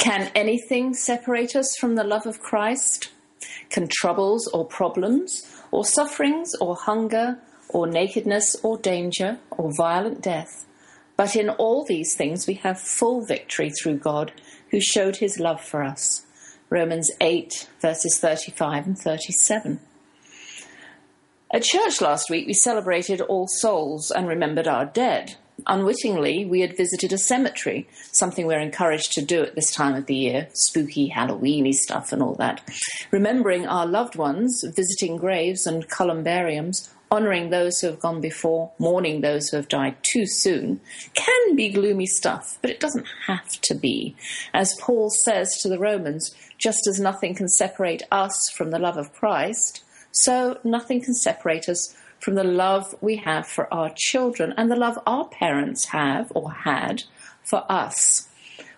Can anything separate us from the love of Christ? Can troubles or problems, or sufferings or hunger, or nakedness or danger, or violent death? But in all these things we have full victory through God, who showed his love for us. Romans 8, verses 35 and 37. At church last week, we celebrated All Souls and remembered our dead unwittingly, we had visited a cemetery, something we're encouraged to do at this time of the year, spooky Halloweeny stuff and all that. Remembering our loved ones, visiting graves and columbariums, honouring those who have gone before, mourning those who have died too soon, can be gloomy stuff, but it doesn't have to be. As Paul says to the Romans, just as nothing can separate us from the love of Christ, so nothing can separate us from the love we have for our children and the love our parents have or had for us.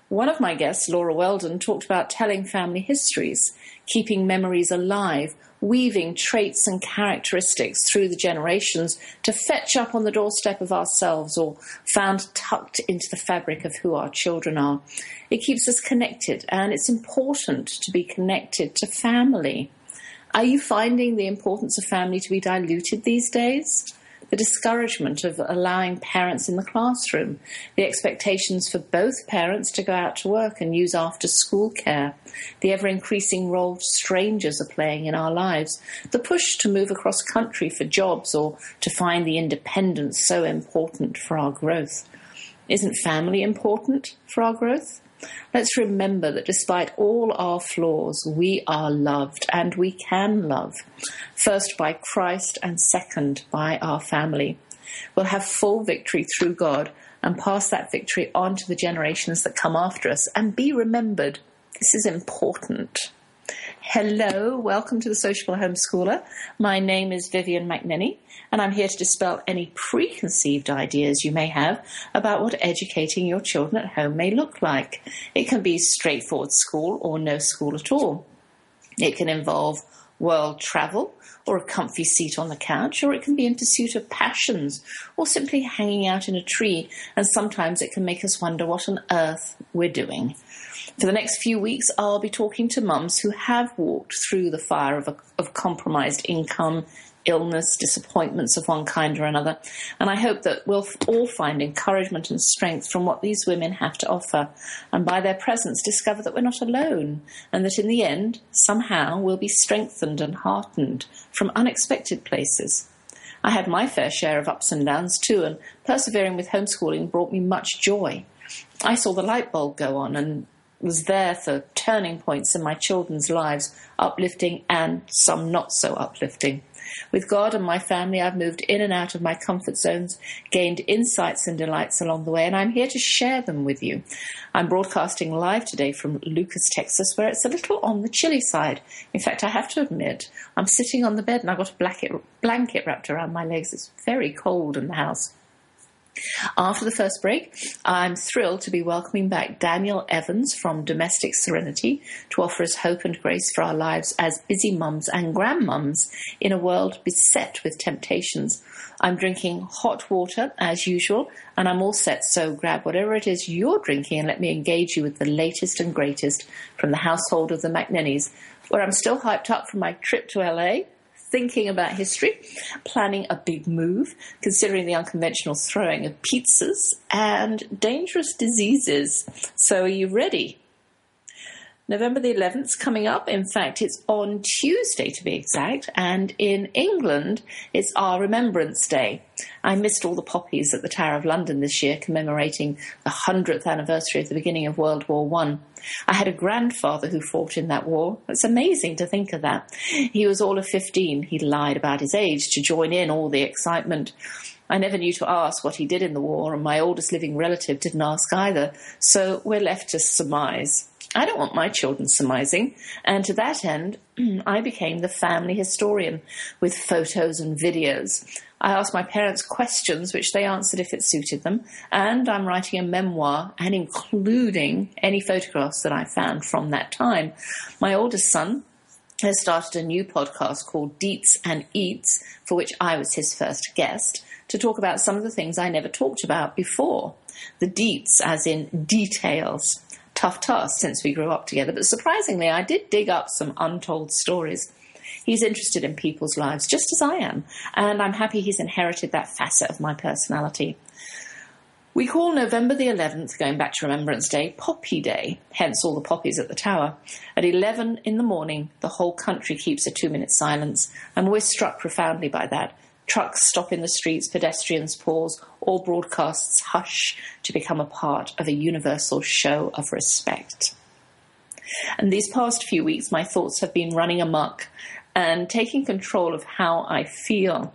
One of my guests, Laura Weldon, talked about telling family histories, keeping memories alive, weaving traits and characteristics through the generations to fetch up on the doorstep of ourselves or found tucked into the fabric of who our children are. It keeps us connected, and it's important to be connected to family. Are you finding the importance of family to be diluted these days? The discouragement of allowing parents in the classroom, the expectations for both parents to go out to work and use after school care, the ever increasing role strangers are playing in our lives, the push to move across country for jobs or to find the independence so important for our growth. Isn't family important for our growth? Let's remember that despite all our flaws, we are loved and we can love. First by Christ and second by our family. We'll have full victory through God and pass that victory on to the generations that come after us and be remembered. This is important. Hello, welcome to the Sociable Homeschooler. My name is Vivian McNinney, and I'm here to dispel any preconceived ideas you may have about what educating your children at home may look like. It can be straightforward school or no school at all. It can involve world travel or a comfy seat on the couch, or it can be in pursuit of passions or simply hanging out in a tree, and sometimes it can make us wonder what on earth we're doing. For the next few weeks, I'll be talking to mums who have walked through the fire of, a, of compromised income, illness, disappointments of one kind or another. And I hope that we'll all find encouragement and strength from what these women have to offer. And by their presence, discover that we're not alone. And that in the end, somehow, we'll be strengthened and heartened from unexpected places. I had my fair share of ups and downs too, and persevering with homeschooling brought me much joy. I saw the light bulb go on and was there for turning points in my children's lives, uplifting and some not so uplifting. With God and my family, I've moved in and out of my comfort zones, gained insights and delights along the way, and I'm here to share them with you. I'm broadcasting live today from Lucas, Texas, where it's a little on the chilly side. In fact, I have to admit, I'm sitting on the bed and I've got a blanket, blanket wrapped around my legs. It's very cold in the house. After the first break, I'm thrilled to be welcoming back Daniele Evans from Domestic Serenity to offer us hope and grace for our lives as busy mums and grandmums in a world beset with temptations. I'm drinking hot water as usual, and I'm all set, so grab whatever it is you're drinking and let me engage you with the latest and greatest from the household of the McNinneys, where I'm still hyped up from my trip to LA thinking about history, planning a big move, considering the unconventional throwing of pizzas, and dangerous diseases. So, are you ready? November the 11th is coming up. In fact, it's on Tuesday to be exact, and in England, it's our Remembrance Day. I missed all the poppies at the Tower of London this year, commemorating the 100th anniversary of the beginning of World War One. I. I had a grandfather who fought in that war. It's amazing to think of that. He was all of 15. He lied about his age to join in all the excitement. I never knew to ask what he did in the war, and my oldest living relative didn't ask either, so we're left to surmise. I don't want my children surmising, and to that end, I became the family historian with photos and videos. I asked my parents questions which they answered if it suited them, and I'm writing a memoir and including any photographs that I found from that time. My oldest son has started a new podcast called Deets and Eats, for which I was his first guest, to talk about some of the things I never talked about before. The deets, as in details. Tough task since we grew up together, but surprisingly, I did dig up some untold stories. He's interested in people's lives just as I am, and I'm happy he's inherited that facet of my personality. We call November the 11th, going back to Remembrance Day, Poppy Day, hence all the poppies at the tower. At 11 in the morning, the whole country keeps a two minute silence, and we're struck profoundly by that. Trucks stop in the streets, pedestrians pause, all broadcasts hush to become a part of a universal show of respect. And these past few weeks, my thoughts have been running amok and taking control of how I feel.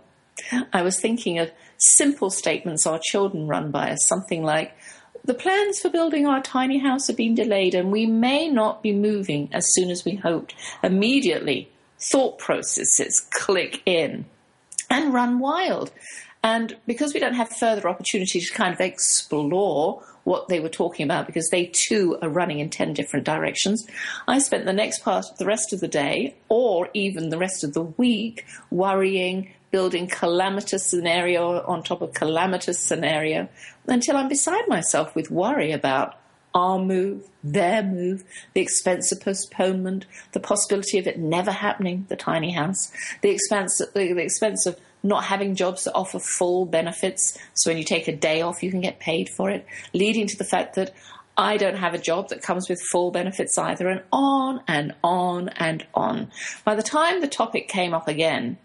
I was thinking of simple statements our children run by us, something like, the plans for building our tiny house have been delayed and we may not be moving as soon as we hoped. Immediately, thought processes click in and run wild. And because we don't have further opportunity to kind of explore what they were talking about, because they too are running in 10 different directions, I spent the next part of the rest of the day, or even the rest of the week, worrying, building calamitous scenario on top of calamitous scenario, until I'm beside myself with worry about our move, their move, the expense of postponement, the possibility of it never happening, the tiny house, the expense, the, the expense of not having jobs that offer full benefits. So when you take a day off, you can get paid for it, leading to the fact that I don't have a job that comes with full benefits either, and on and on and on. By the time the topic came up again,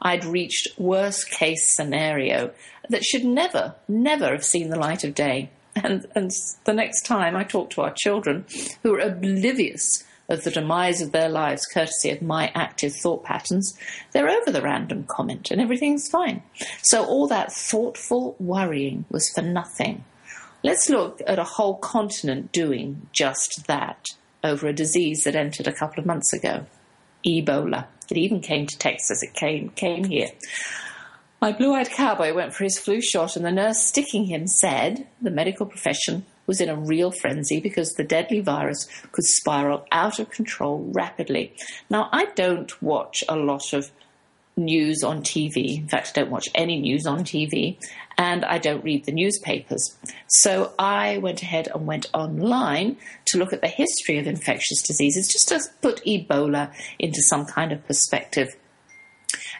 I'd reached worst case scenario that should never, never have seen the light of day. And, and the next time I talked to our children, who were oblivious of the demise of their lives courtesy of my active thought patterns, they're over the random comment and everything's fine. So all that thoughtful worrying was for nothing. Let's look at a whole continent doing just that over a disease that entered a couple of months ago Ebola. It even came to Texas, it came, came here. My blue eyed cowboy went for his flu shot, and the nurse sticking him said the medical profession was in a real frenzy because the deadly virus could spiral out of control rapidly. Now, I don't watch a lot of news on TV. In fact, I don't watch any news on TV and I don't read the newspapers. So I went ahead and went online to look at the history of infectious diseases just to put Ebola into some kind of perspective.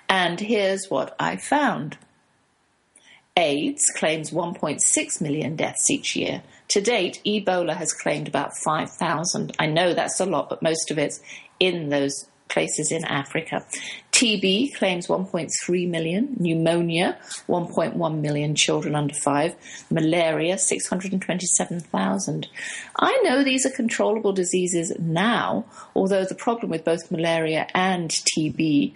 And here's what I found. AIDS claims 1.6 million deaths each year, to date, Ebola has claimed about 5,000. I know that's a lot, but most of it's in those places in Africa. TB claims 1.3 million, pneumonia 1.1 million children under 5, malaria 627,000. I know these are controllable diseases now, although the problem with both malaria and TB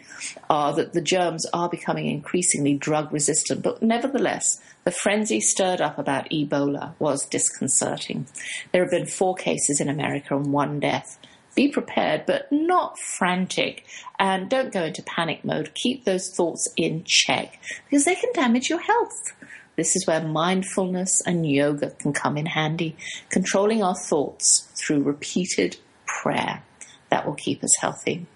are that the germs are becoming increasingly drug resistant, but nevertheless the frenzy stirred up about Ebola was disconcerting. There have been four cases in America and one death. Be prepared, but not frantic. And don't go into panic mode. Keep those thoughts in check because they can damage your health. This is where mindfulness and yoga can come in handy, controlling our thoughts through repeated prayer. That will keep us healthy.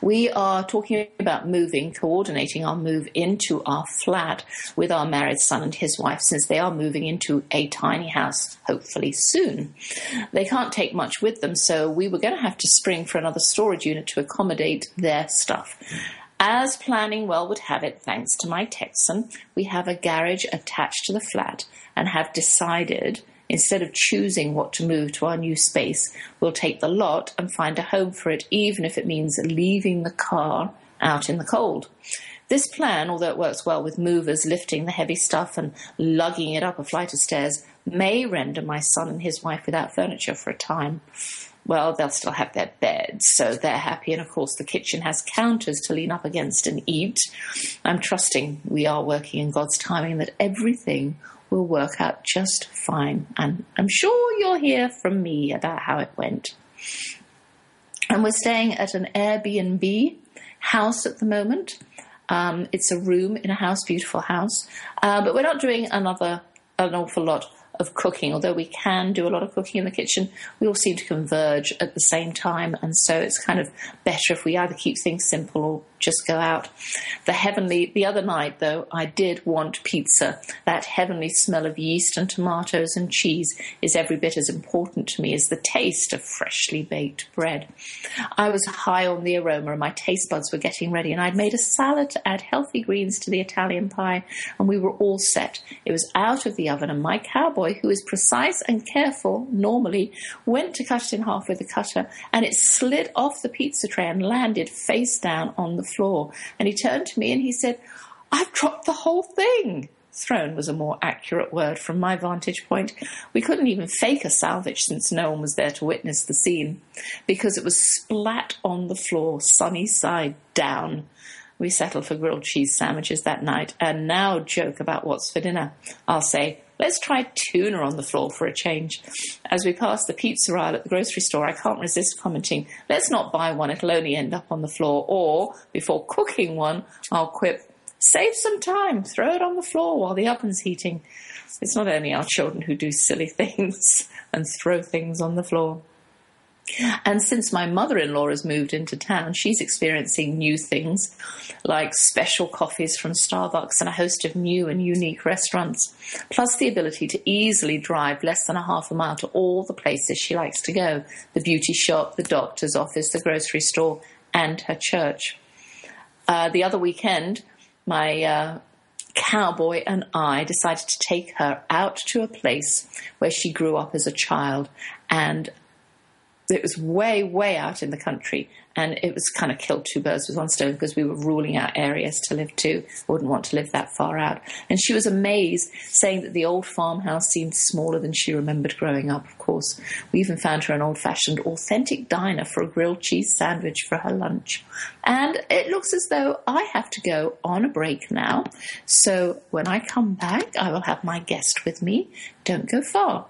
We are talking about moving, coordinating our move into our flat with our married son and his wife, since they are moving into a tiny house, hopefully soon. They can't take much with them, so we were going to have to spring for another storage unit to accommodate their stuff. As planning well would have it, thanks to my Texan, we have a garage attached to the flat and have decided Instead of choosing what to move to our new space, we'll take the lot and find a home for it, even if it means leaving the car out in the cold. This plan, although it works well with movers lifting the heavy stuff and lugging it up a flight of stairs, may render my son and his wife without furniture for a time. well, they'll still have their beds, so they're happy. And of course, the kitchen has counters to lean up against and eat. I'm trusting we are working in God's timing that everything will work out just fine. And I'm sure you'll hear from me about how it went. And we're staying at an Airbnb house at the moment. Um, it's a room in a house, beautiful house. Uh, but we're not doing another an awful lot of cooking. Although we can do a lot of cooking in the kitchen, we all seem to converge at the same time, and so it's kind of better if we either keep things simple or just go out. The heavenly, the other night though, I did want pizza. That heavenly smell of yeast and tomatoes and cheese is every bit as important to me as the taste of freshly baked bread. I was high on the aroma and my taste buds were getting ready and I'd made a salad to add healthy greens to the Italian pie and we were all set. It was out of the oven and my cowboy, who is precise and careful normally, went to cut it in half with a cutter and it slid off the pizza tray and landed face down on the floor. And he turned to me and he said, I've dropped the whole thing. Thrown was a more accurate word from my vantage point. We couldn't even fake a salvage since no one was there to witness the scene, because it was splat on the floor, sunny side down. We settled for grilled cheese sandwiches that night and now joke about what's for dinner. I'll say, Let's try tuna on the floor for a change. As we pass the pizza aisle at the grocery store, I can't resist commenting, let's not buy one, it'll only end up on the floor. Or, before cooking one, I'll quip, save some time, throw it on the floor while the oven's heating. It's not only our children who do silly things and throw things on the floor. And since my mother in law has moved into town, she's experiencing new things like special coffees from Starbucks and a host of new and unique restaurants, plus the ability to easily drive less than a half a mile to all the places she likes to go the beauty shop, the doctor's office, the grocery store, and her church. Uh, the other weekend, my uh, cowboy and I decided to take her out to a place where she grew up as a child and it was way, way out in the country, and it was kind of killed two birds with one stone because we were ruling out areas to live to. Wouldn't want to live that far out. And she was amazed, saying that the old farmhouse seemed smaller than she remembered growing up. Of course, we even found her an old-fashioned, authentic diner for a grilled cheese sandwich for her lunch. And it looks as though I have to go on a break now. So when I come back, I will have my guest with me. Don't go far.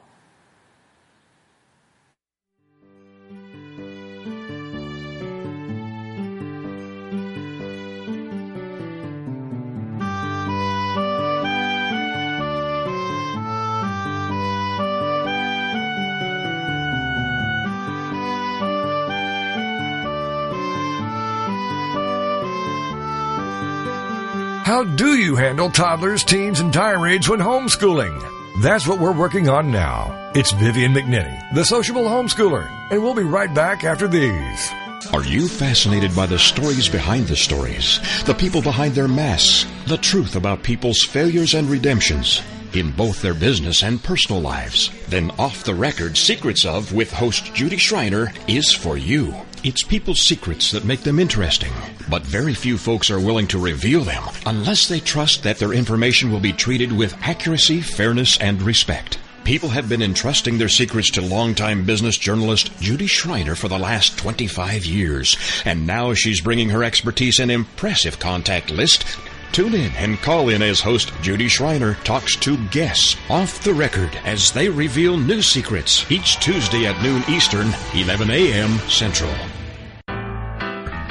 How do you handle toddlers, teens, and tirades when homeschooling? That's what we're working on now. It's Vivian McNinney, the sociable homeschooler, and we'll be right back after these. Are you fascinated by the stories behind the stories? The people behind their masks? The truth about people's failures and redemptions? In both their business and personal lives? Then Off the Record Secrets of with host Judy Schreiner is for you. It's people's secrets that make them interesting, but very few folks are willing to reveal them unless they trust that their information will be treated with accuracy, fairness, and respect. People have been entrusting their secrets to longtime business journalist Judy Schreiner for the last 25 years, and now she's bringing her expertise and impressive contact list Tune in and call in as host Judy Schreiner talks to guests off the record as they reveal new secrets each Tuesday at noon Eastern, 11 a.m. Central.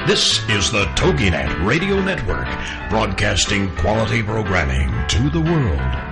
This is the TogiNet Radio Network, broadcasting quality programming to the world.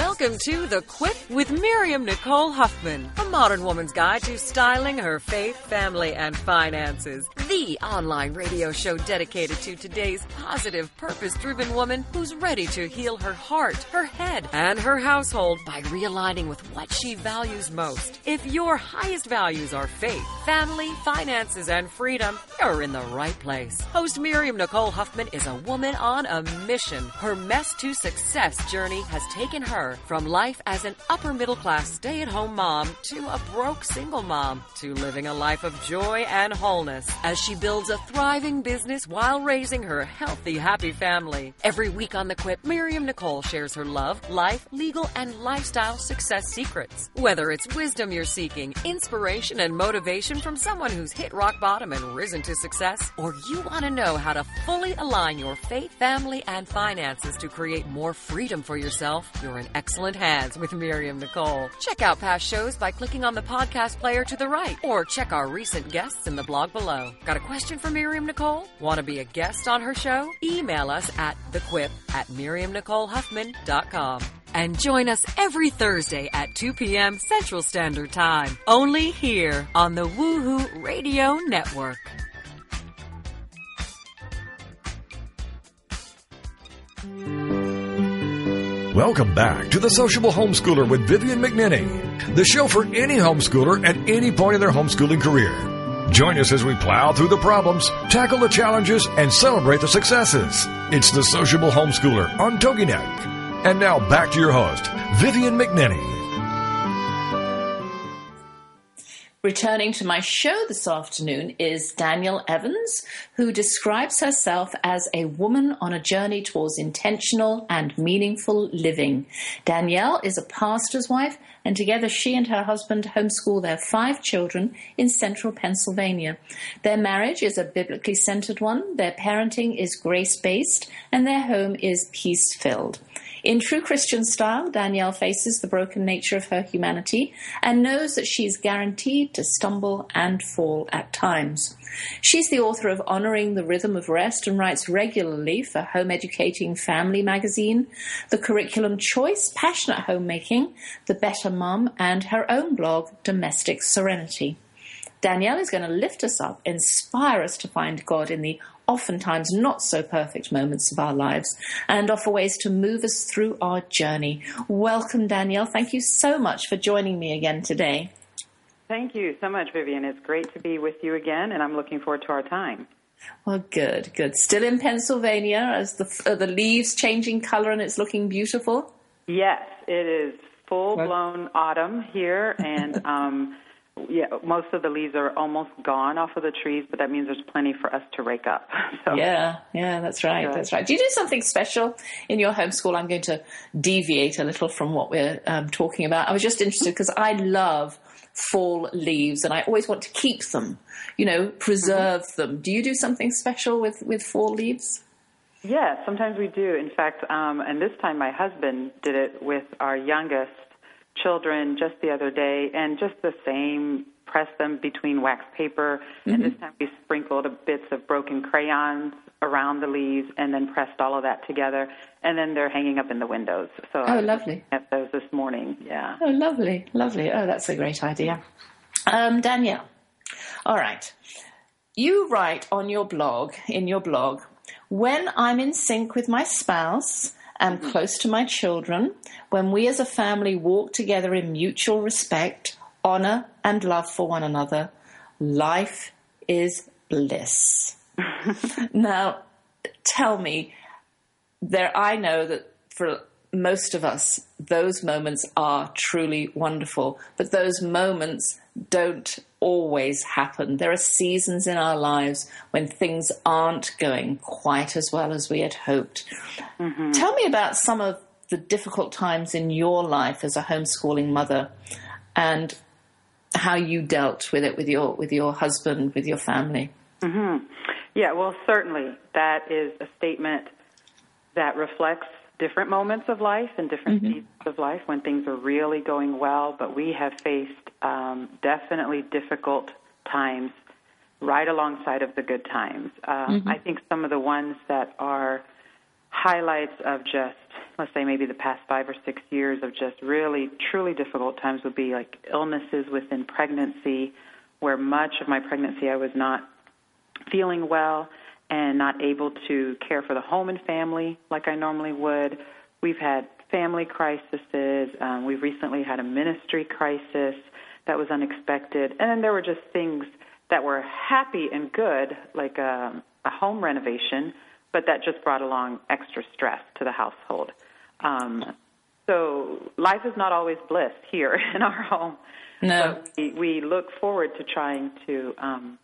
Welcome to The Quip with Miriam Nicole Huffman, a modern woman's guide to styling her faith, family, and finances. The online radio show dedicated to today's positive, purpose driven woman who's ready to heal her heart, her head, and her household by realigning with what she values most. If your highest values are faith, family, finances, and freedom, you're in the right place. Host Miriam Nicole Huffman is a woman on a mission. Her mess to success journey has taken her from life as an upper middle class stay at home mom to a broke single mom to living a life of joy and wholeness as she builds a thriving business while raising her healthy, happy family. Every week on The Quip, Miriam Nicole shares her love, life, legal, and lifestyle success secrets. Whether it's wisdom you're seeking, inspiration and motivation from someone who's hit rock bottom and risen to success, or you want to know how to fully align your faith, family, and finances to create more freedom for yourself, you're in excellent hands with Miriam Nicole. Check out past shows by clicking on the podcast player to the right, or check our recent guests in the blog below. Got a question for Miriam Nicole? Want to be a guest on her show? Email us at thequip at miriamnicolehuffman.com. And join us every Thursday at 2 p.m. Central Standard Time, only here on the Woohoo Radio Network. Welcome back to the Sociable Homeschooler with Vivian McNinney, the show for any homeschooler at any point in their homeschooling career. Join us as we plow through the problems, tackle the challenges, and celebrate the successes. It's the Sociable Homeschooler on TogiNet. And now back to your host, Vivian McNinney. Returning to my show this afternoon is Daniele Evans, who describes herself as a woman on a journey towards intentional and meaningful living. Daniele is a pastor's wife, and together she and her husband homeschool their five children in central Pennsylvania. Their marriage is a biblically centered one, their parenting is grace based, and their home is peace filled. In true Christian style, Daniele faces the broken nature of her humanity and knows that she is guaranteed to stumble and fall at times. She's the author of Honoring the Rhythm of Rest and writes regularly for Home Educating Family magazine, the curriculum Choice, Passionate Homemaking, The Better Mom, and her own blog, Domestic Serenity. Daniele is going to lift us up, inspire us to find God in the oftentimes not so perfect moments of our lives and offer ways to move us through our journey. Welcome, Daniele. Thank you so much for joining me again today. Thank you so much, Vivian. It's great to be with you again, and I'm looking forward to our time. Well, good, good. Still in Pennsylvania as the, the leaves changing color and it's looking beautiful? Yes, it is full blown autumn here, and um, yeah, most of the leaves are almost gone off of the trees, but that means there's plenty for us to rake up. So, yeah, yeah, that's right. Good. That's right. Do you do something special in your homeschool? I'm going to deviate a little from what we're um, talking about. I was just interested because I love fall leaves and I always want to keep them, you know, preserve mm-hmm. them. Do you do something special with, with fall leaves? Yeah, sometimes we do. In fact, um, and this time my husband did it with our youngest children just the other day, and just the same press them between wax paper, mm-hmm. and this time we sprinkled bits of broken crayons around the leaves, and then pressed all of that together, and then they're hanging up in the windows. So oh, lovely! At those this morning, yeah. Oh, lovely, lovely. Oh, that's a great idea. Um, Daniele, all right. You write on your blog, in your blog, when I'm in sync with my spouse am close to my children, when we as a family walk together in mutual respect, honor, and love for one another, life is bliss. now, tell me, there I know that for most of us, those moments are truly wonderful, but those moments don't always happen. There are seasons in our lives when things aren't going quite as well as we had hoped. Mm-hmm. Tell me about some of the difficult times in your life as a homeschooling mother and how you dealt with it with your with your husband, with your family. Mm-hmm. Yeah, well, certainly that is a statement that reflects different moments of life and different mm-hmm. seasons of life when things are really going well, but we have faced um, definitely difficult times right alongside of the good times. Um, mm-hmm. I think some of the ones that are highlights of just, let's say, maybe the past five or six years of just really, truly difficult times would be like illnesses within pregnancy, where much of my pregnancy I was not feeling well and not able to care for the home and family like I normally would. We've had family crises. Um, we've recently had a ministry crisis that was unexpected. And then there were just things that were happy and good, like a, um, a home renovation, but that just brought along extra stress to the household. Um, so life is not always bliss here in our home. No. But we, we look forward to trying to um,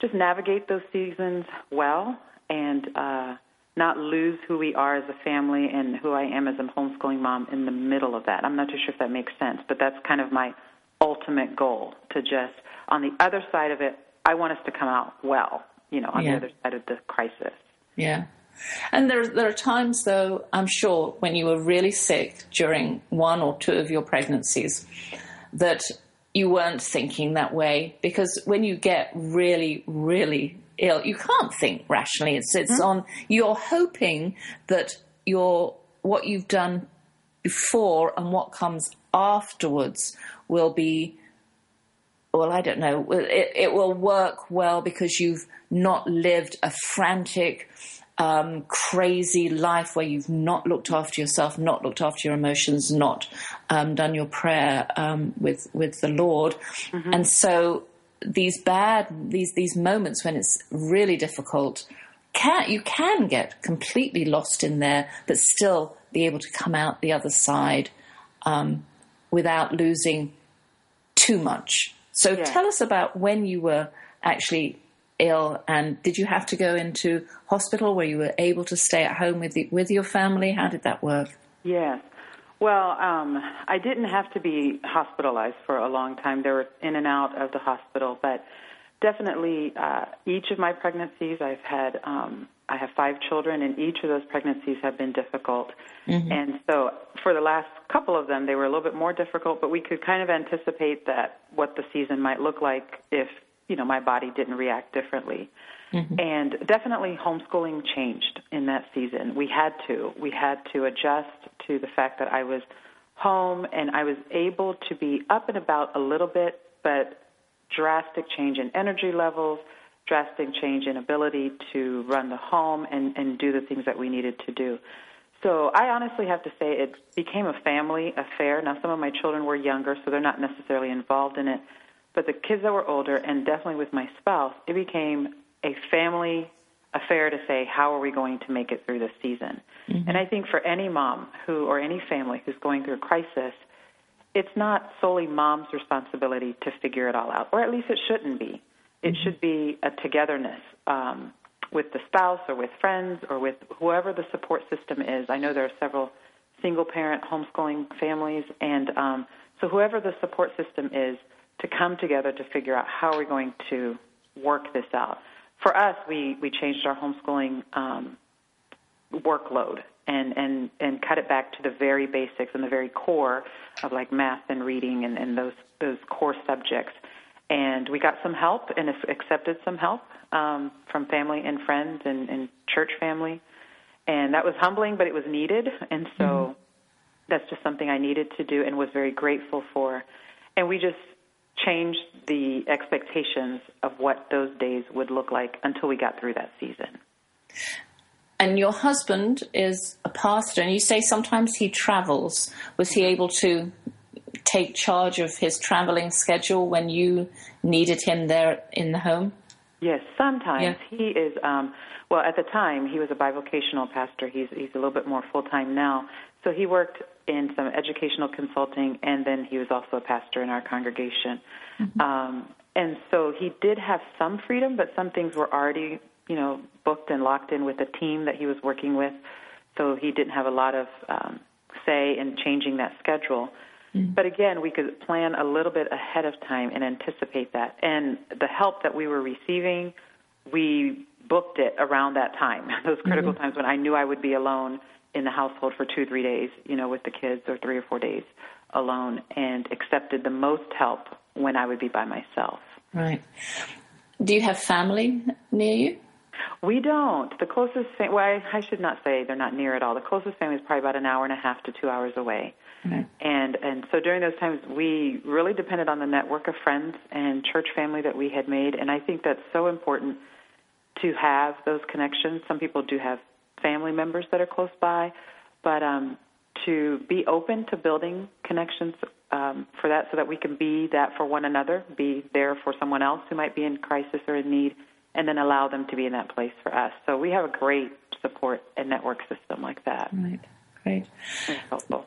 just navigate those seasons well and uh, not lose who we are as a family and who I am as a homeschooling mom in the middle of that. I'm not too sure if that makes sense, but that's kind of my ultimate goal to just, on the other side of it, I want us to come out well, you know, on yeah. the other side of the crisis. Yeah. And there, there are times, though, I'm sure, when you were really sick during one or two of your pregnancies, that you weren't thinking that way. Because when you get really, really ill. You can't think rationally. It's it's mm-hmm. on. You're hoping that your what you've done before and what comes afterwards will be. Well, I don't know. It, it will work well because you've not lived a frantic, um, crazy life where you've not looked after yourself, not looked after your emotions, not um, done your prayer um, with with the Lord, mm-hmm. and so these bad these these moments when it's really difficult can you can get completely lost in there but still be able to come out the other side um, without losing too much. So yeah. tell us about when you were actually ill and did you have to go into hospital where you were able to stay at home with the, with your family? How did that work? Yes well, um, I didn't have to be hospitalized for a long time. They were in and out of the hospital, but definitely uh, each of my pregnancies, I've had. Um, I have five children, and each of those pregnancies have been difficult. Mm-hmm. And so, for the last couple of them, they were a little bit more difficult. But we could kind of anticipate that what the season might look like if you know my body didn't react differently. Mm-hmm. And definitely homeschooling changed in that season. We had to. We had to adjust to the fact that I was home and I was able to be up and about a little bit, but drastic change in energy levels, drastic change in ability to run the home and, and do the things that we needed to do. So I honestly have to say it became a family affair. Now, some of my children were younger, so they're not necessarily involved in it. But the kids that were older, and definitely with my spouse, it became a family affair to say, how are we going to make it through this season? Mm-hmm. And I think for any mom who or any family who's going through a crisis, it's not solely mom's responsibility to figure it all out, or at least it shouldn't be. It mm-hmm. should be a togetherness um, with the spouse or with friends or with whoever the support system is. I know there are several single parent homeschooling families, and um, so whoever the support system is, to come together to figure out how we're we going to work this out for us, we, we changed our homeschooling um, workload and, and, and cut it back to the very basics and the very core of like math and reading and, and those, those core subjects. And we got some help and accepted some help um, from family and friends and, and church family. And that was humbling, but it was needed. And so mm-hmm. that's just something I needed to do and was very grateful for. And we just changed the expectations of what those days would look like until we got through that season. And your husband is a pastor, and you say sometimes he travels. Was he able to take charge of his traveling schedule when you needed him there in the home? Yes, sometimes yeah. he is. Um, well, at the time, he was a bivocational pastor. He's he's a little bit more full time now. So he worked in some educational consulting, and then he was also a pastor in our congregation. Mm-hmm. Um, and so he did have some freedom, but some things were already, you know, booked and locked in with the team that he was working with. So he didn't have a lot of um, say in changing that schedule. Mm-hmm. But again, we could plan a little bit ahead of time and anticipate that. And the help that we were receiving, we booked it around that time, those critical mm-hmm. times when I knew I would be alone in the household for two, three days, you know, with the kids, or three or four days alone, and accepted the most help when I would be by myself. Right. Do you have family near you? We don't. The closest, fam- well, I, I should not say they're not near at all. The closest family is probably about an hour and a half to two hours away. Okay. And and so during those times, we really depended on the network of friends and church family that we had made, and I think that's so important to have those connections. Some people do have family members that are close by, but um, to be open to building connections um, for that so that we can be that for one another, be there for someone else who might be in crisis or in need, and then allow them to be in that place for us. So we have a great support and network system like that. Right, great. It's helpful.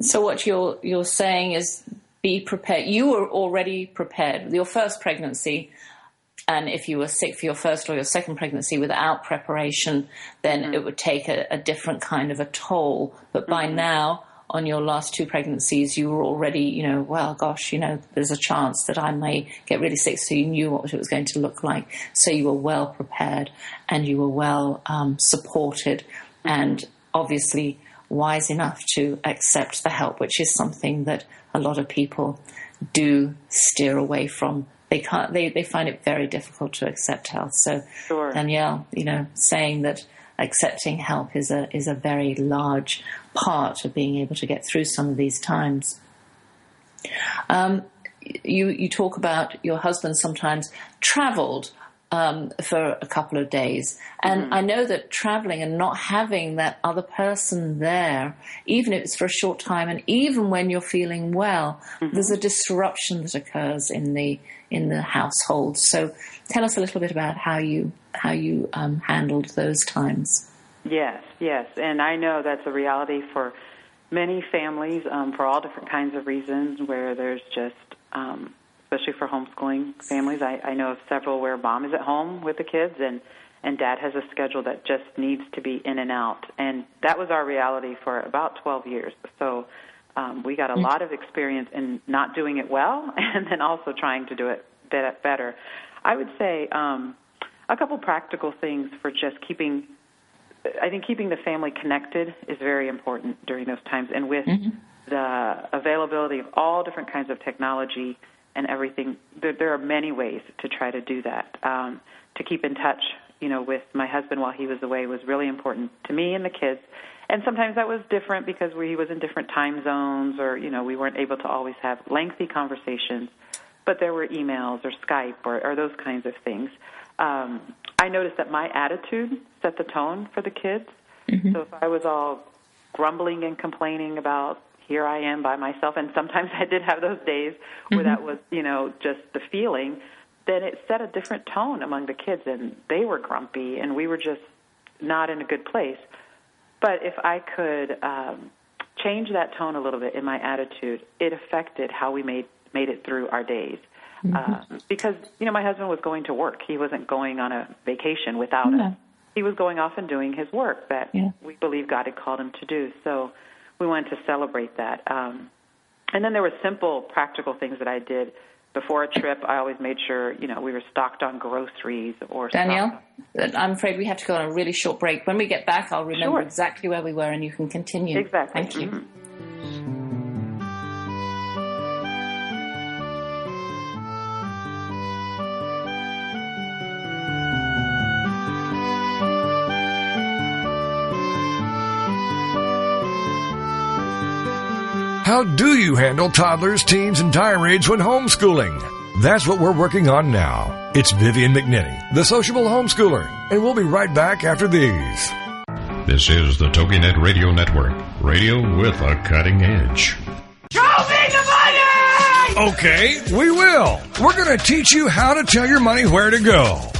So what you're you're saying is be prepared. You were already prepared. Your first pregnancy, and if you were sick for your first or your second pregnancy without preparation, then Mm-hmm. it would take a, a different kind of a toll. But by Mm-hmm. now, on your last two pregnancies, you were already, you know, well, gosh, you know, there's a chance that I may get really sick. So you knew what it was going to look like. So you were well prepared and you were well um, supported and obviously wise enough to accept the help, which is something that a lot of people do steer away from. They can't. They, they find it very difficult to accept help. So Sure. Daniele, you know, saying that accepting help is a is a very large part of being able to get through some of these times. Um, you you talk about your husband sometimes travelled um, for a couple of days, and I know that travelling and not having that other person there, even if it's for a short time, and even when you're feeling well, there's a disruption that occurs in the in the household. So, tell us a little bit about how you how you um, handled those times. Yes, yes, and I know that's a reality for many families um, for all different kinds of reasons. Where there's just, um, especially for homeschooling families, I, I know of several where mom is at home with the kids and and dad has a schedule that just needs to be in and out, and that was our reality for about 12 years. So. Um, we got a lot of experience in not doing it well, and then also trying to do it better. I would say um, a couple practical things for just keeping I think keeping the family connected is very important during those times, and with the availability of all different kinds of technology and everything, there, there are many ways to try to do that. Um, to keep in touch, you know, with my husband while he was away was really important to me and the kids. And sometimes that was different because we, he was in different time zones, or you know, we weren't able to always have lengthy conversations. But there were emails or Skype or, or those kinds of things. Um, I noticed that my attitude set the tone for the kids. So if I was all grumbling and complaining about here I am by myself, and sometimes I did have those days where that was, you know, just the feeling, then it set a different tone among the kids, and they were grumpy, and we were just not in a good place. But if I could um, change that tone a little bit in my attitude, it affected how we made made it through our days. Uh, because you know, my husband was going to work; he wasn't going on a vacation without us. He was going off and doing his work that Yeah. we believe God had called him to do. So we wanted to celebrate that. Um, and then there were simple, practical things that I did before a trip. I always made sure you know we were stocked on groceries or Daniele, stocked- I'm afraid we have to go on a really short break. When we get back, I'll remember Sure. exactly where we were, and you can continue. Exactly. Thank you. Mhm. How do you handle toddlers, teens, and tirades when homeschooling? That's what we're working on now. It's Vivian McNinney, the sociable homeschooler, and we'll be right back after these. This is the TogiNet Radio Network, radio with a cutting edge. Saving the money. Okay, we will. We're going to teach you how to tell your money where to go.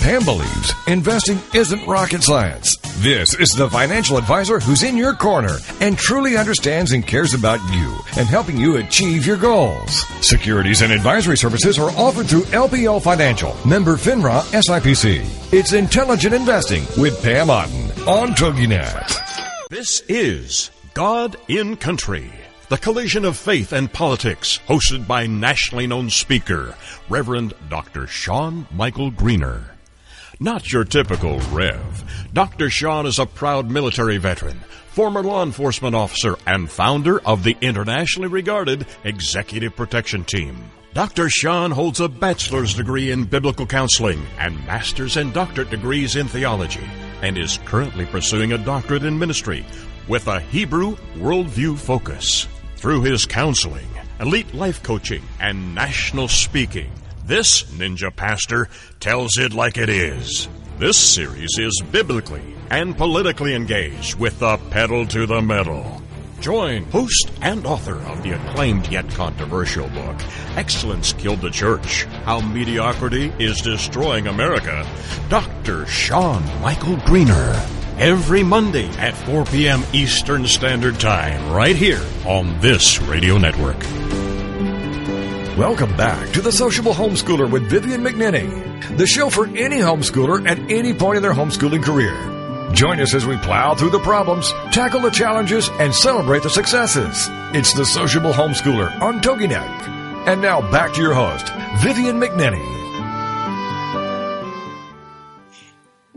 Pam believes investing isn't rocket science. This is the financial advisor who's in your corner and truly understands and cares about you and helping you achieve your goals. Securities and advisory services are offered through LPL Financial, member FINRA SIPC. It's intelligent investing with Pam Otten on TogiNet. This is God in Country, the collision of faith and politics, hosted by nationally known speaker, Reverend Dr. Sean Michael Greener. Not your typical Rev. Dr. Sean is a proud military veteran, former law enforcement officer, and founder of the internationally regarded Executive Protection Team. Dr. Sean holds a bachelor's degree in biblical counseling and master's and doctorate degrees in theology, and is currently pursuing a doctorate in ministry with a Hebrew worldview focus. Through his counseling, elite life coaching, and national speaking, this ninja pastor tells it like it is. This series is biblically and politically engaged with the pedal to the metal. Join host and author of the acclaimed yet controversial book, Excellence Killed the Church How Mediocrity is Destroying America, Dr. Sean Michael Greener. Every Monday at 4 p.m. Eastern Standard Time, right here on this radio network. Welcome back to The Sociable Homeschooler with Vivian McNinney, the show for any homeschooler at any point in their homeschooling career. Join us as we plow through the problems, tackle the challenges, and celebrate the successes. It's The Sociable Homeschooler on TogiNet. And now back to your host, Vivian McNinney.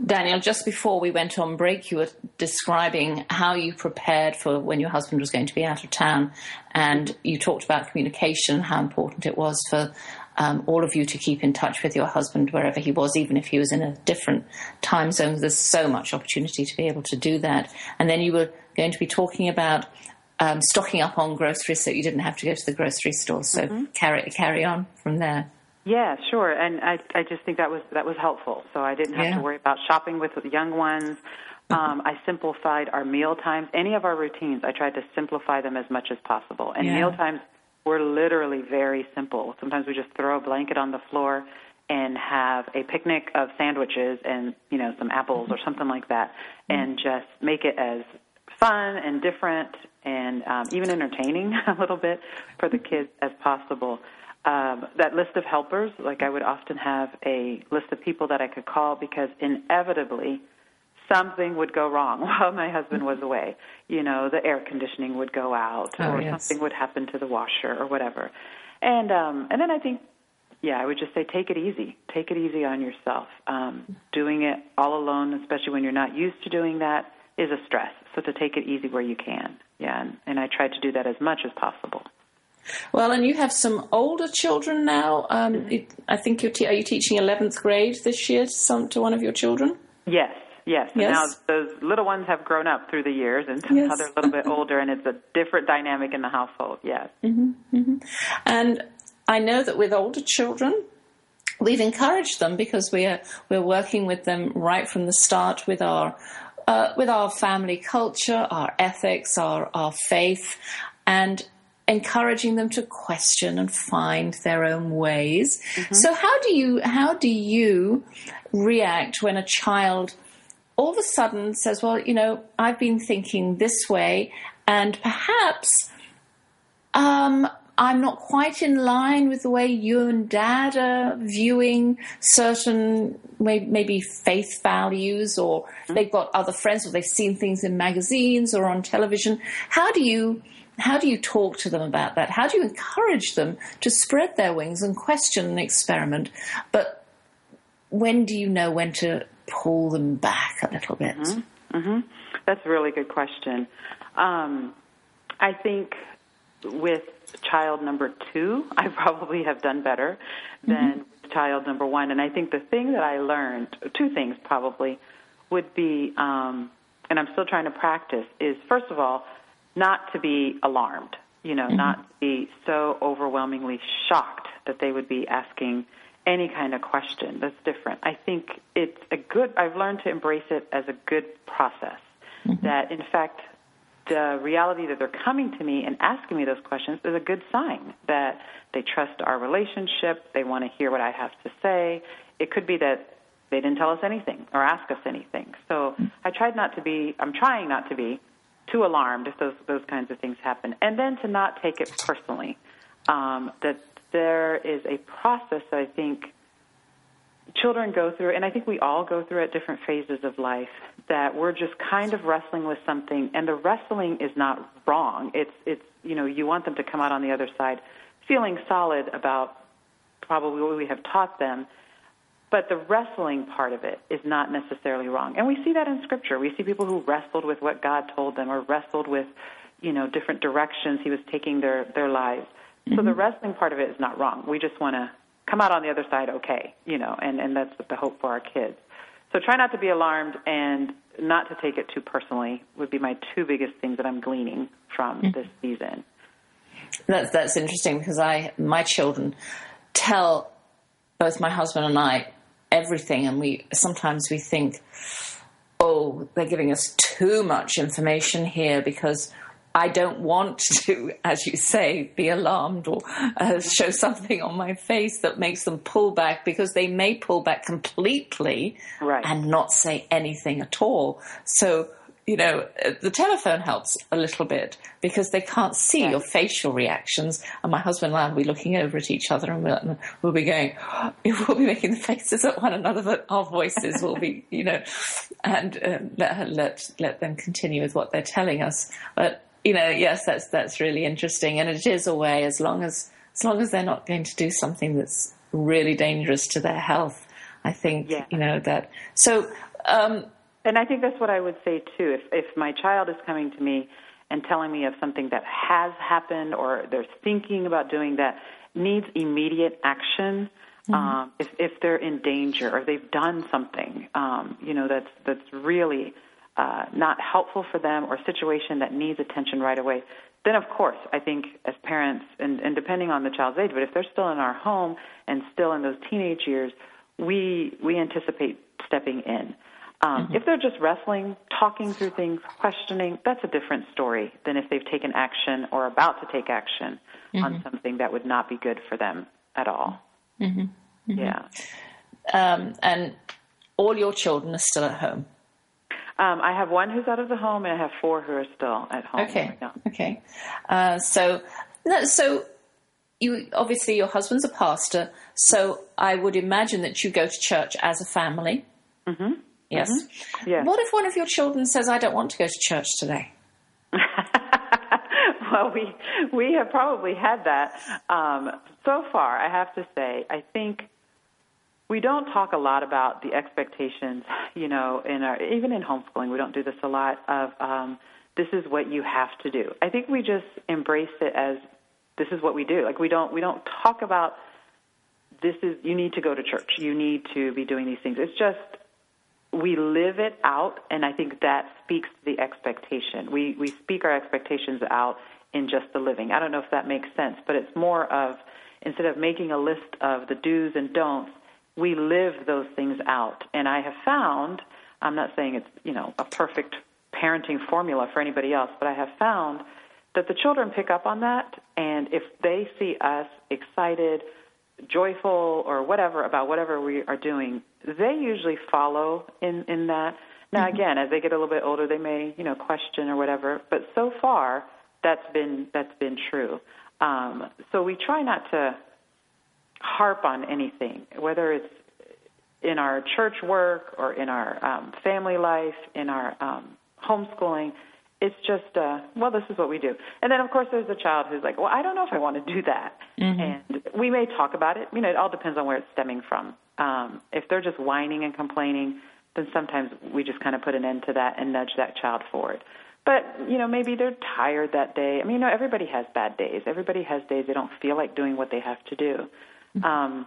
Daniele, just before we went on break, you were describing how you prepared for when your husband was going to be out of town, and you talked about communication, how important it was for um, all of you to keep in touch with your husband wherever he was, even if he was in a different time zone. There's so much opportunity to be able to do that. And then you were going to be talking about um, stocking up on groceries so you didn't have to go to the grocery store. So mm-hmm. carry carry on from there. Yeah, sure. And I I just think that was that was helpful. So I didn't have yeah. to worry about shopping with young ones. Um, I simplified our meal times. Any of our routines, I tried to simplify them as much as possible. And yeah. meal times were literally very simple. Sometimes we just throw a blanket on the floor and have a picnic of sandwiches and you know some apples or something like that, and just make it as fun and different and um, even entertaining a little bit for the kids as possible. Um, that list of helpers, like I would often have a list of people that I could call because inevitably something would go wrong while my husband was away. You know, the air conditioning would go out, oh, or yes. something would happen to the washer, or whatever. And um, and then I think, yeah, I would just say take it easy. Take it easy on yourself. Um, doing it all alone, especially when you're not used to doing that, is a stress. So to take it easy where you can. Yeah, and, and I try to do that as much as possible. Well, and you have some older children now. Um. I think you're te- are you teaching eleventh grade this year to some to one of your children? Yes, Yes. yes. Now those little ones have grown up through the years, and yes. now they're a little bit older, and it's a different dynamic in the household. Yes. Mm-hmm, mm-hmm. And I know that with older children, we've encouraged them because we're we're working with them right from the start with our uh, with our family culture, our ethics, our our faith, and encouraging them to question and find their own ways. Mm-hmm. So how do you how do you react when a child all of a sudden says, Well, you know, I've been thinking this way, and perhaps um, I'm not quite in line with the way you and dad are viewing certain maybe faith values, or they've got other friends, or they've seen things in magazines or on television. How do you how do you talk to them about that? How do you encourage them to spread their wings and question and experiment? But when do you know when to pull them back a little bit? Mm-hmm. Mm-hmm. That's a really good question. Um, I think with child number two, I probably have done better than mm-hmm. child number one. And I think the thing that I learned, two things probably, would be, um, and I'm still trying to practice, is first of all, not to be alarmed. You know, mm-hmm. not to be so overwhelmingly shocked that they would be asking any kind of question that's different. I think it's a good, I've learned to embrace it as a good process. Mm-hmm. That, in fact, the reality that they're coming to me and asking me those questions is a good sign that they trust our relationship, they want to hear what I have to say. It could be that they didn't tell us anything or ask us anything. So mm-hmm. I tried not to be, I'm trying not to be too alarmed if those, those kinds of things happen. And then to not take it personally. Um, that there is a process that I think children go through, and I think we all go through at different phases of life, that we're just kind of wrestling with something, and the wrestling is not wrong. It's, it's you know, you want them to come out on the other side feeling solid about probably what we have taught them, but the wrestling part of it is not necessarily wrong. And we see that in Scripture. We see people who wrestled with what God told them or wrestled with, you know, different directions He was taking their, their lives. Mm-hmm. So the mm-hmm. wrestling part of it is not wrong. We just want to come out on the other side okay, you know, and, and that's the hope for our kids. So try not to be alarmed and not to take it too personally would be my two biggest things that I'm gleaning from mm-hmm. this season. That's that's interesting because I my children tell both my husband and I everything, and we sometimes we think, oh, they're giving us too much information here because I don't want to, as you say, be alarmed or uh, show something on my face that makes them pull back because they may pull back completely Right. and not say anything at all. So, you know, uh, the telephone helps a little bit because they can't see Yes. your facial reactions. And my husband and I will be looking over at each other and we'll, we'll be going, we'll be making the faces at one another, but our voices will be, you know, and um, let, let, let them continue with what they're telling us. But, you know, yes, that's, that's really interesting. And it is a way as long as, as long as they're not going to do something that's really dangerous to their health. I think, Yeah. you know, that. So, um, And I think that's what I would say too. If if my child is coming to me and telling me of something that has happened or they're thinking about doing that needs immediate action, um, if if they're in danger or they've done something, um, you know, that's that's really uh, not helpful for them or a situation that needs attention right away, then of course I think as parents and, and depending on the child's age, but if they're still in our home and still in those teenage years, we we anticipate stepping in. Um, If they're just wrestling, talking through things, questioning, that's a different story than if they've taken action or about to take action on something that would not be good for them at all. Yeah. um, and all your children are still at home. Um, I have one who's out of the home, and I have four who are still at home. Okay. right. Okay. Uh, so, no, so you obviously your husband's a pastor, so I would imagine that you go to church as a family. Mm-hmm. Yes. Yes. What if one of your children says, "I don't want to go to church today"? well, we we have probably had that um, so far. I have to say, I think we don't talk a lot about the expectations. You know, in our even in homeschooling, we don't do this a lot. Of um, this is what you have to do. I think we just embrace it as this is what we do. Like we don't we don't talk about this is you need to go to church. You need to be doing these things. It's just we live it out, and I think that speaks to the expectation. We we speak our expectations out in just the living. I don't know if that makes sense, but it's more of instead of making a list of the do's and don'ts, we live those things out. And I have found, I'm not saying it's you know a perfect parenting formula for anybody else, but I have found that the children pick up on that, and if they see us excited, joyful, or whatever about whatever we are doing, they usually follow in in that. Now, again, as they get a little bit older, they may you know question or whatever, but so far that's been that's been true. Um, so we try not to harp on anything, whether it's in our church work or in our um, family life, in our um, homeschooling. It's just, uh, well, this is what we do. And then, of course, there's a child who's like, well, I don't know if I want to do that. And we may talk about it. You know, it all depends on where it's stemming from. Um, if they're just whining and complaining, then sometimes we just kind of put an end to that and nudge that child forward. But, you know, maybe they're tired that day. I mean, you know, everybody has bad days. Everybody has days they don't feel like doing what they have to do. Um,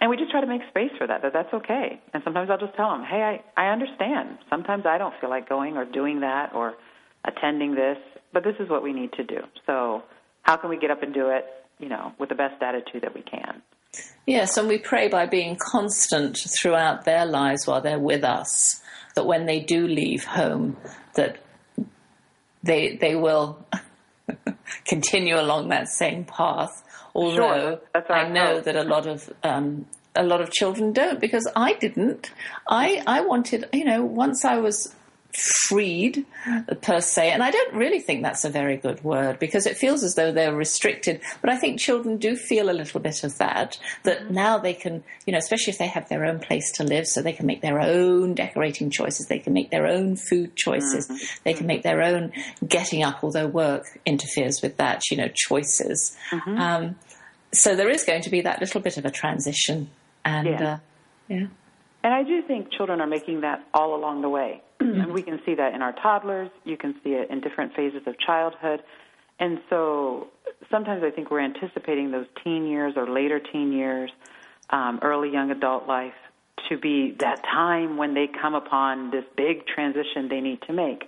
and we just try to make space for that, that that's okay. And sometimes I'll just tell them, hey, I, I understand. Sometimes I don't feel like going or doing that or attending this, but this is what we need to do. So how can we get up and do it, you know, with the best attitude that we can? Yes, and we pray by being constant throughout their lives while they're with us, that when they do leave home, that they they will continue along that same path. Although our I know hope. that a lot of um, a lot of children don't, because I didn't. I I wanted, you know, once I was freed per se. And i don't really think that's a very good word because it feels as though they're restricted. But i think children do feel a little bit of that that now they can you know especially if they have their own place to live so they can make their own decorating choices they can make their own food choices they can make their own getting up although work interferes with that you know choices. Um, so there is going to be that little bit of a transition and Yeah. uh, yeah. And I do think children are making that all along the way. And we can see that in our toddlers. You can see it in different phases of childhood. And so sometimes I think we're anticipating those teen years or later teen years, um, early young adult life, to be that time when they come upon this big transition they need to make.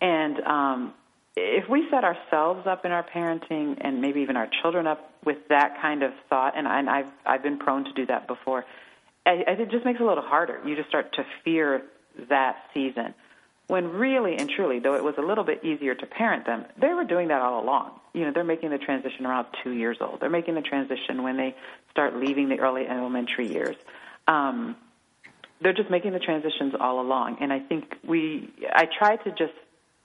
And um, if we set ourselves up in our parenting and maybe even our children up with that kind of thought, and, I, and I've I've been prone to do that before, I, I, it just makes it a little harder. You just start to fear that season. When really and truly, though it was a little bit easier to parent them, they were doing that all along. You know, they're making the transition around two years old. They're making the transition when they start leaving the early elementary years. Um, they're just making the transitions all along. And I think we, I try to just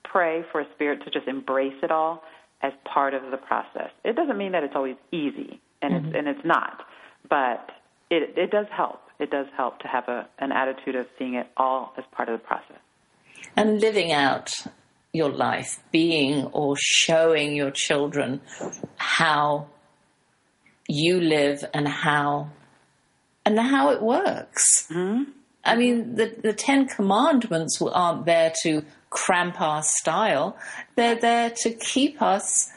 pray for a spirit to just embrace it all as part of the process. It doesn't mean that it's always easy, and mm-hmm. it's and it's not, but it it does help. It does help to have a an attitude of seeing it all as part of the process. And living out your life, being or showing your children how you live and how and how it works. Mm-hmm. I mean, the, the Ten Commandments aren't there to cramp our style, they're there to keep us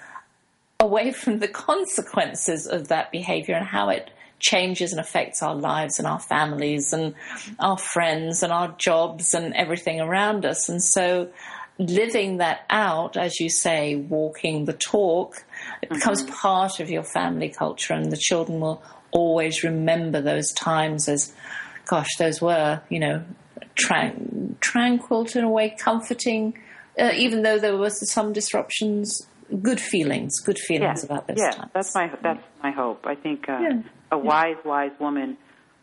away from the consequences of that behavior and how it changes and affects our lives and our families and our friends and our jobs and everything around us. And so, living that out, as you say, walking the talk, it mm-hmm. becomes part of your family culture, and the children will always remember those times as gosh, those were, you know, tran- tranquil in a way, comforting, uh, even though there was some disruptions. Good feelings, good feelings yeah. about those yeah, that's my that's my hope. I think uh, yeah. A wise, wise woman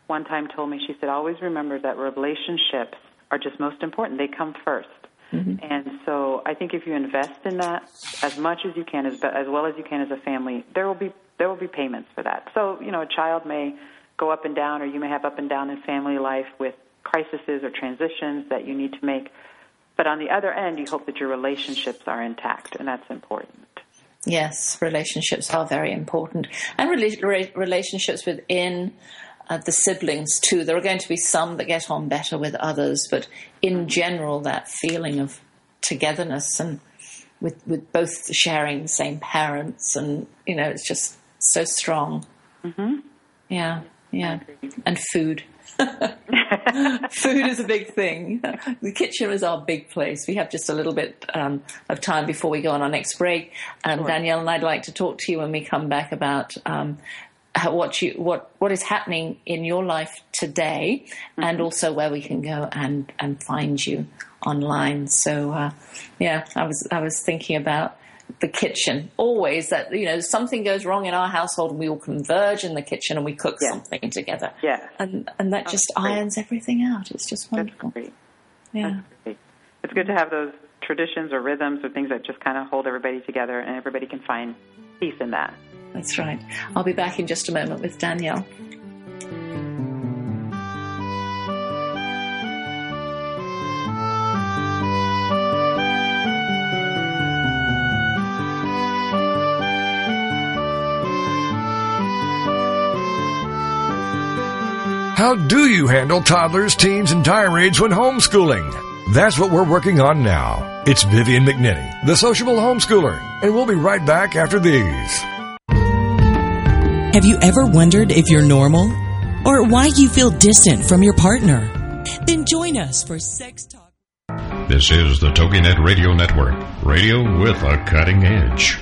one time told me she said, "Always remember that relationships are just most important. They come 1st mm-hmm. And so I think if you invest in that as much as you can, as as well as you can as a family, there will be there will be payments for that. So you know, a child may go up and down, or you may have up and down in family life with crises or transitions that you need to make. But on the other end, you hope that your relationships are intact, and that's important. Yes, relationships are very important, and relationships within uh, the siblings too. There are going to be some that get on better with others, but in general, that feeling of togetherness and with with both sharing the same parents, and you know, it's just so strong. Mm-hmm. Yeah. Yeah, and food. food is a big thing. The kitchen is our big place. We have just a little bit um, of time before we go on our next break. Um, sure. Daniele and I'd like to talk to you when we come back about um, what you what what is happening in your life today, mm-hmm. and also where we can go and and find you online. So uh, yeah, I was I was thinking about the kitchen. Always that you know something goes wrong in our household and we all converge in the kitchen and we cook yeah. something together. Yeah. And and that That's just great. irons everything out. It's just wonderful. yeah. It's good to have those traditions or rhythms or things that just kind of hold everybody together and everybody can find peace in that. That's right. I'll be back in just a moment with Daniele How do you handle toddlers, teens, and tirades when homeschooling? That's what we're working on now. It's Vivian McNinney, the sociable homeschooler, and we'll be right back after these. Have you ever wondered if you're normal? Or why you feel distant from your partner? Then join us for Sex Talk. This is the TogiNet Radio Network, radio with a cutting edge.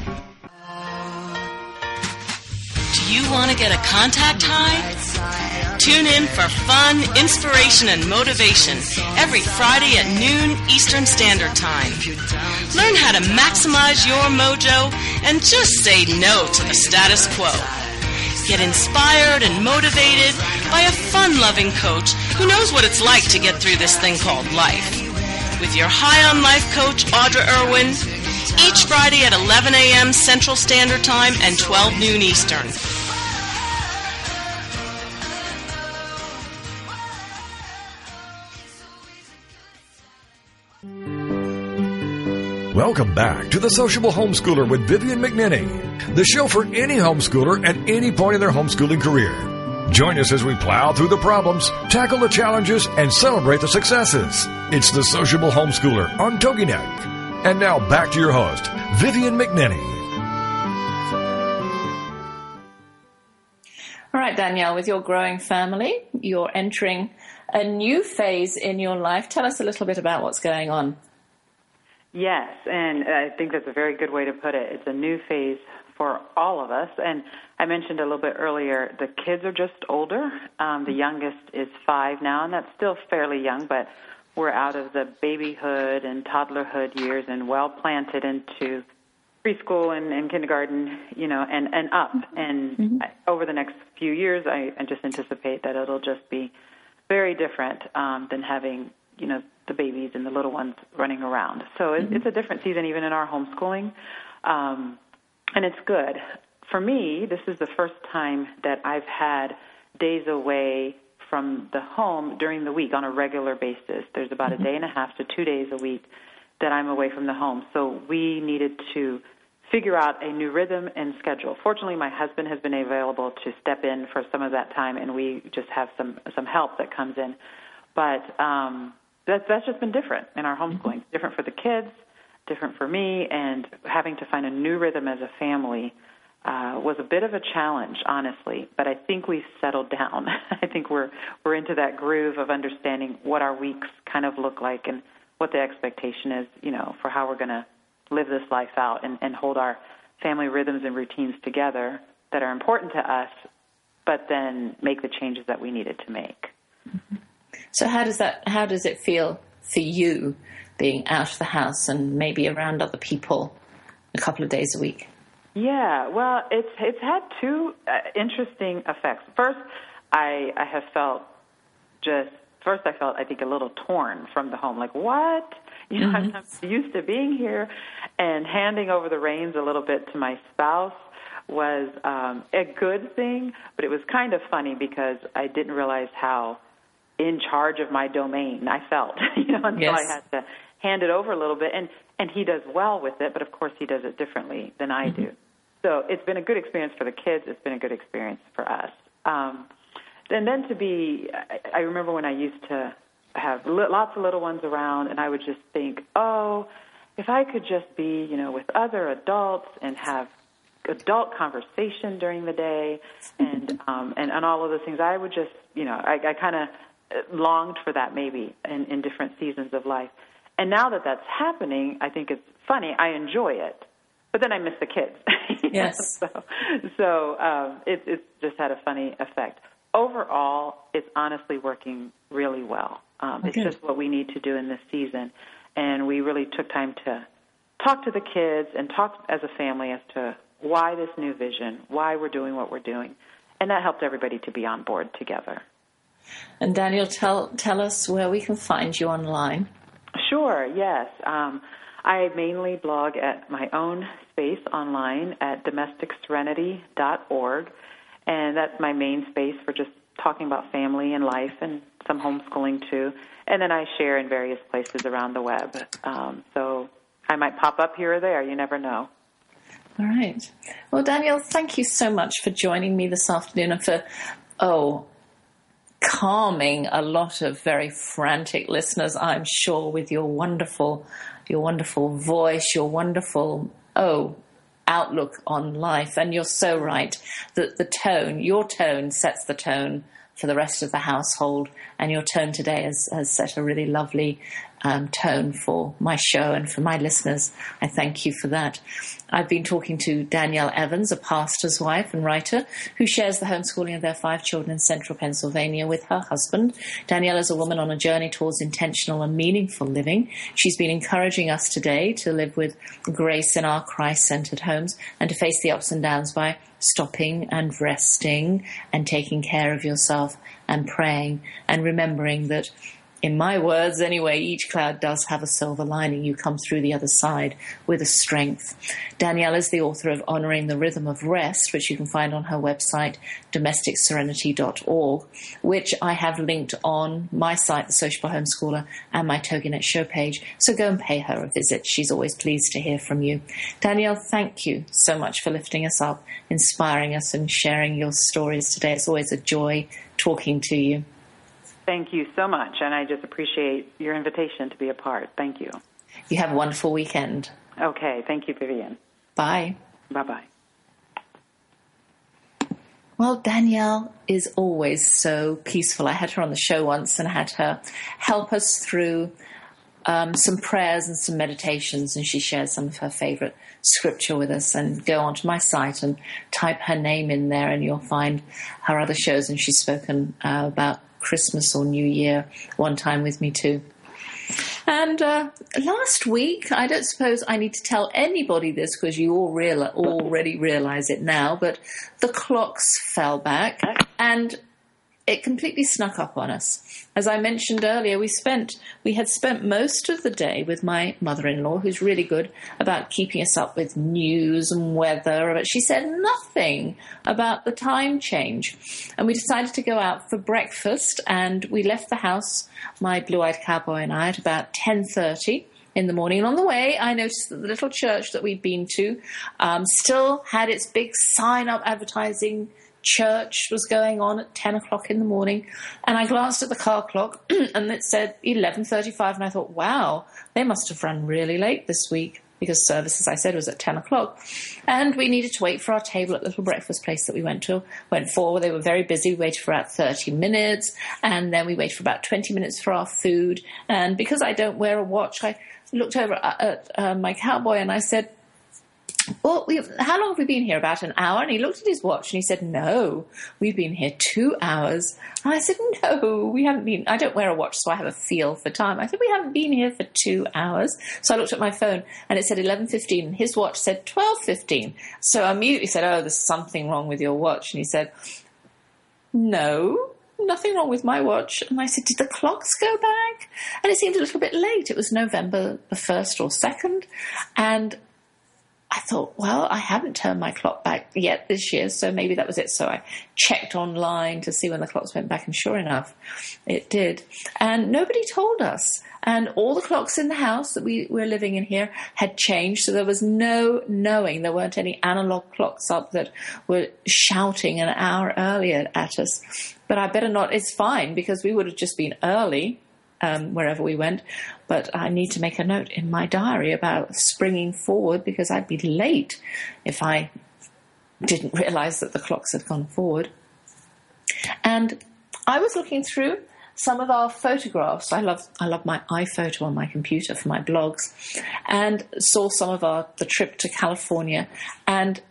Do you want to get a contact high? Tune in for fun, inspiration, and motivation every Friday at noon Eastern Standard Time. Learn how to maximize your mojo and just say no to the status quo. Get inspired and motivated by a fun loving coach who knows what it's like to get through this thing called life. With your High on Life coach, Audra Irwin, each Friday at 11 a.m. Central Standard Time and 12 noon Eastern. Welcome back to the Sociable Homeschooler with Vivian McNinney, the show for any homeschooler at any point in their homeschooling career. Join us as we plow through the problems, tackle the challenges, and celebrate the successes. It's the Sociable Homeschooler on TogiNet. And now back to your host, Vivian McNinney. All right, Daniele, with your growing family, you're entering a new phase in your life. Tell us a little bit about what's going on. Yes, and I think that's a very good way to put it. It's a new phase for all of us. And I mentioned a little bit earlier, the kids are just older. Um, the youngest is five now, and that's still fairly young, but we're out of the babyhood and toddlerhood years and well planted into preschool and, and kindergarten, you know, and, and up. And mm-hmm. over the next few years, I, I just anticipate that it'll just be very different um, than having, you know, the babies and the little ones running around. So it, mm-hmm. it's a different season even in our homeschooling, um, and it's good. For me, this is the first time that I've had days away from the home during the week on a regular basis. There's about mm-hmm. a day and a half to two days a week that I'm away from the home. So we needed to figure out a new rhythm and schedule. Fortunately, my husband has been available to step in for some of that time, and we just have some some help that comes in. But um, that's that's just been different in our homeschooling. Mm-hmm. Different for the kids, different for me, and having to find a new rhythm as a family uh, was a bit of a challenge, honestly. But I think we've settled down. I think we're we're into that groove of understanding what our weeks kind of look like and what the expectation is, you know, for how we're going to live this life out and, and hold our family rhythms and routines together that are important to us, but then make the changes that we needed to make. Mm-hmm. So how does that how does it feel for you being out of the house and maybe around other people a couple of days a week? Yeah, well, it's it's had two uh, interesting effects. First, I I have felt just first I felt I think a little torn from the home. Like what? You know, mm-hmm. I'm used to being here, and handing over the reins a little bit to my spouse was um, a good thing. But it was kind of funny because I didn't realize how in charge of my domain. I felt, you know, until yes. I had to hand it over a little bit. And and he does well with it, but of course he does it differently than I mm-hmm. do. So it's been a good experience for the kids. It's been a good experience for us. Um, and then to be, I, I remember when I used to have li- lots of little ones around, and I would just think, oh, if I could just be, you know, with other adults and have adult conversation during the day, and um, and and all of those things, I would just, you know, I, I kind of longed for that maybe in, in different seasons of life. And now that that's happening, I think it's funny. I enjoy it, but then I miss the kids. yes. so so um, it, it's just had a funny effect. Overall, it's honestly working really well. Um, okay. It's just what we need to do in this season, and we really took time to talk to the kids and talk as a family as to why this new vision, why we're doing what we're doing, and that helped everybody to be on board together. And Daniele, tell tell us where we can find you online. Sure. Yes. Um, I mainly blog at my own space online at domesticserenity.org, and that's my main space for just talking about family and life and some homeschooling too. And then I share in various places around the web. Um, so I might pop up here or there. You never know. All right. Well, Daniele, thank you so much for joining me this afternoon and for, oh, calming a lot of very frantic listeners, I'm sure, with your wonderful, your wonderful voice, your wonderful, oh, outlook on life. And you're so right that the tone, your tone sets the tone for the rest of the household. And your tone today has, has set a really lovely um, tone for my show and for my listeners. I thank you for that. I've been talking to Daniele Evans, a pastor's wife and writer, who shares the homeschooling of their five children in central Pennsylvania with her husband. Daniele is a woman on a journey towards intentional and meaningful living. She's been encouraging us today to live with grace in our Christ centered homes and to face the ups and downs by stopping and resting and taking care of yourself and praying and remembering that in my words anyway, each cloud does have a silver lining. You come through the other side with a strength. Daniele is the author of Honoring the Rhythm of Rest, which you can find on her website, domesticserenity.org, which I have linked on my site, The Sociable Homeschooler, and my TogiNet show page. So go and pay her a visit. She's always pleased to hear from you. Daniele, thank you so much for lifting us up, inspiring us, and sharing your stories today. It's always a joy talking to you. Thank you so much, and I just appreciate your invitation to be a part. Thank you. You have a wonderful weekend. Okay. Thank you, Vivian. Bye. Bye bye. Well, Daniele is always so peaceful. I had her on the show once and had her help us through um, some prayers and some meditations, and she shares some of her favorite scripture with us. And go onto my site and type her name in there, and you'll find her other shows. And she's spoken uh, about Christmas or New Year one time with me too. And uh, last week, I don't suppose I need to tell anybody this because you all real- already realize it now, but the clocks fell back and it completely snuck up on us. As I mentioned earlier, we spent we had spent most of the day with my mother-in-law, who's really good about keeping us up with news and weather, but she said nothing about the time change. And we decided to go out for breakfast, and we left the house, my blue-eyed cowboy and I, at about ten thirty in the morning. And on the way, I noticed that the little church that we'd been to um, still had its big sign up advertising church was going on at 10 o'clock in the morning and I glanced at the car clock and it said 11.35 and I thought, wow, they must have run really late this week because service, as I said, was at 10 o'clock. And we needed to wait for our table at the little breakfast place that we went to. Went for, they were very busy. We waited for about 30 minutes and then we waited for about 20 minutes for our food. And because I don't wear a watch, I looked over at, uh, my cowboy and I said, well, we've, how long have we been here? About an hour? And he looked at his watch and he said, no, we've been here two hours. And I said, no, we haven't been, I don't wear a watch, so I have a feel for time. I said, we haven't been here for two hours. So I looked at my phone and it said 11.15 and his watch said 12.15. So I immediately said, oh, there's something wrong with your watch. And he said, no, nothing wrong with my watch. And I said, Did the clocks go back? And it seemed a little bit late. It was November the 1st or 2nd. And I thought, well, I haven't turned my clock back yet this year, so maybe that was it. So I checked online to see when the clocks went back, and sure enough, it did. And nobody told us. And all the clocks in the house that we were living in here had changed, so there was no knowing. There weren't any analog clocks up that were shouting an hour earlier at us. But I better not, it's fine because we would have just been early um, wherever we went. But I need to make a note in my diary about springing forward because I'd be late if I didn't realize that the clocks had gone forward. And I was looking through some of our photographs. I love I love my iPhoto on my computer for my blogs, and saw some of our the trip to California, and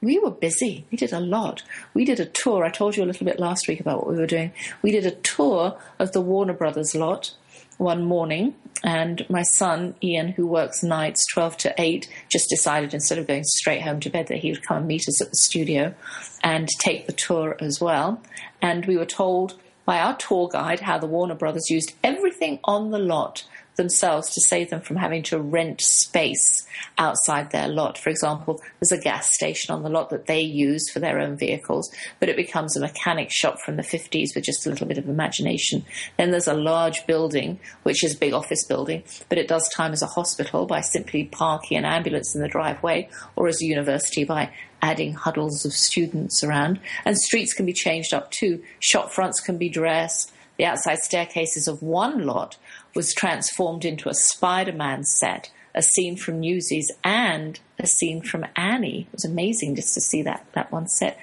we were busy. We did a lot. We did a tour. I told you a little bit last week about what we were doing. We did a tour of the Warner Brothers lot one morning, and my son, Ian, who works nights 12 to 8, just decided instead of going straight home to bed that he would come and meet us at the studio and take the tour as well. And we were told by our tour guide how the Warner Brothers used everything on the lot themselves to save them from having to rent space outside their lot. For example, there's a gas station on the lot that they use for their own vehicles, but it becomes a mechanic shop from the 50s with just a little bit of imagination. Then there's a large building, which is a big office building, but it does time as a hospital by simply parking an ambulance in the driveway, or as a university by adding huddles of students around. And streets can be changed up too. Shop fronts can be dressed. The outside staircases of one lot was transformed into a Spider Man set, a scene from Newsies, and a scene from Annie. It was amazing just to see that, that one set.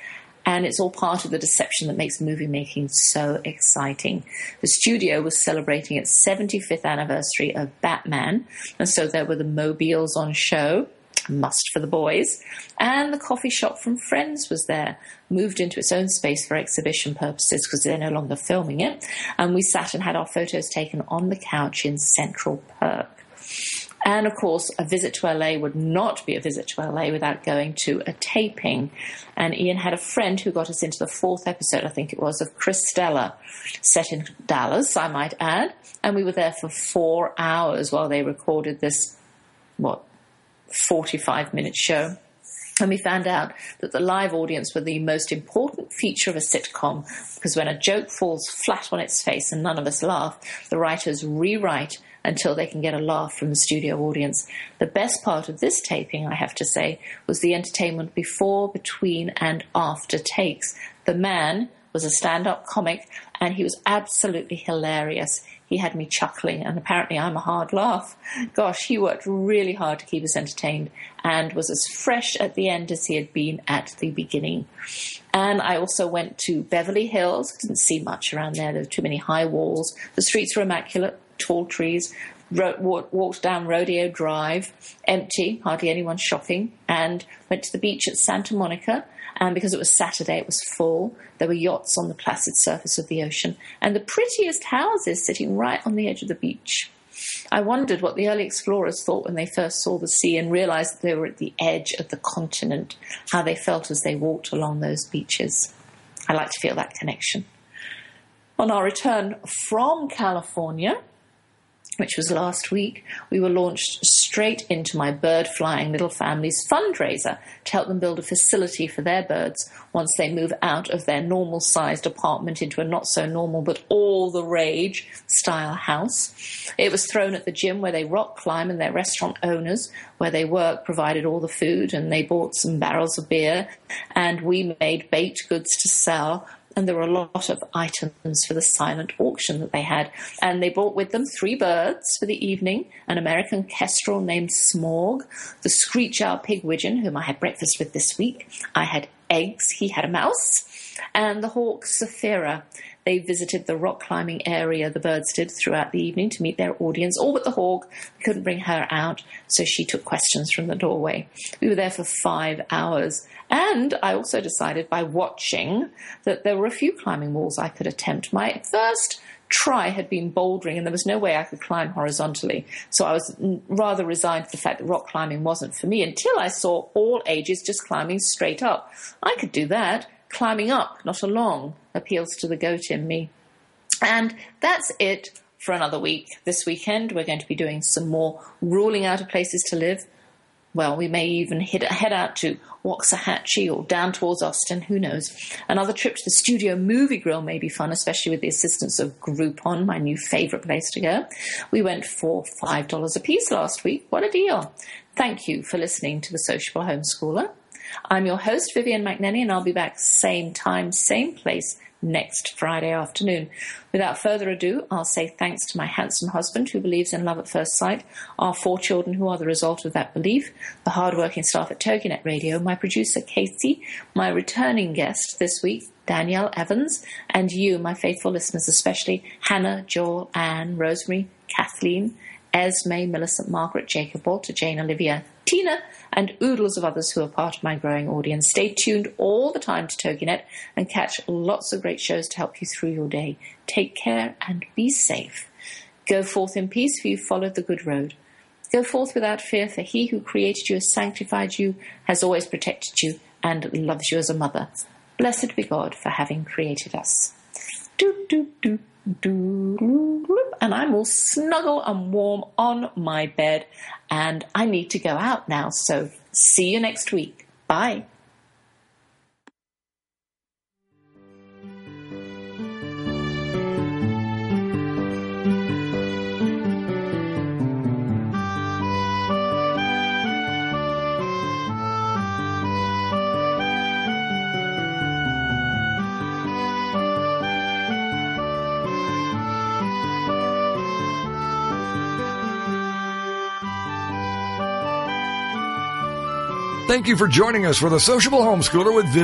And it's all part of the deception that makes movie making so exciting. The studio was celebrating its 75th anniversary of Batman, and so there were the mobiles on show must for the boys. And the coffee shop from Friends was there, moved into its own space for exhibition purposes because they're no longer filming it. And we sat and had our photos taken on the couch in Central Perk. And of course, a visit to LA would not be a visit to LA without going to a taping. And Ian had a friend who got us into the fourth episode, I think it was, of Cristela, set in Dallas, I might add. And we were there for four hours while they recorded this, what, 45 minute show. And we found out that the live audience were the most important feature of a sitcom because when a joke falls flat on its face and none of us laugh, the writers rewrite until they can get a laugh from the studio audience. The best part of this taping, I have to say, was the entertainment before, between, and after takes. The man was a stand up comic and he was absolutely hilarious he had me chuckling, and apparently I'm a hard laugh. Gosh, he worked really hard to keep us entertained and was as fresh at the end as he had been at the beginning. And I also went to Beverly Hills. Didn't see much around there. There were too many high walls. The streets were immaculate, tall trees. Ro- walked down Rodeo Drive, empty, hardly anyone shopping, and went to the beach at Santa Monica. And because it was Saturday, it was full. There were yachts on the placid surface of the ocean, and the prettiest houses sitting right on the edge of the beach. I wondered what the early explorers thought when they first saw the sea and realized that they were at the edge of the continent, how they felt as they walked along those beaches. I like to feel that connection. On our return from California, which was last week, we were launched straight into my bird flying little family's fundraiser to help them build a facility for their birds once they move out of their normal sized apartment into a not so normal but all the rage style house. It was thrown at the gym where they rock climb and their restaurant owners where they work provided all the food and they bought some barrels of beer and we made baked goods to sell and there were a lot of items for the silent auction that they had. And they brought with them three birds for the evening an American kestrel named Smorg, the screech owl pigwidgeon, whom I had breakfast with this week. I had eggs, he had a mouse, and the hawk Saphira. They visited the rock climbing area the birds did throughout the evening to meet their audience, all but the hawk. We couldn't bring her out, so she took questions from the doorway. We were there for five hours. And I also decided by watching that there were a few climbing walls I could attempt. My first try had been bouldering, and there was no way I could climb horizontally. So I was rather resigned to the fact that rock climbing wasn't for me until I saw all ages just climbing straight up. I could do that. Climbing up, not along, appeals to the goat in me. And that's it for another week. This weekend, we're going to be doing some more ruling out of places to live. Well, we may even head, head out to Waxahachie or down towards Austin, who knows. Another trip to the studio movie grill may be fun, especially with the assistance of Groupon, my new favourite place to go. We went for $5 a piece last week. What a deal. Thank you for listening to The Sociable Homeschooler. I'm your host, Vivian McNinney, and I'll be back same time, same place next Friday afternoon. Without further ado, I'll say thanks to my handsome husband who believes in love at first sight, our four children who are the result of that belief, the hard-working staff at TogiNet Radio, my producer Casey, my returning guest this week, Daniele Evans, and you, my faithful listeners, especially Hannah, Joel, Anne, Rosemary, Kathleen, Esme, Millicent, Margaret, Jacob, Walter, Jane, Olivia, Tina, and oodles of others who are part of my growing audience. Stay tuned all the time to TogiNet and catch lots of great shows to help you through your day. Take care and be safe. Go forth in peace, for you followed the good road. Go forth without fear, for he who created you has sanctified you, has always protected you, and loves you as a mother. Blessed be God for having created us. Do, do, do do, and I'm all snuggle and warm on my bed, and I need to go out now. So see you next week. Bye. Thank you for joining us for the Sociable Homeschooler with Viv.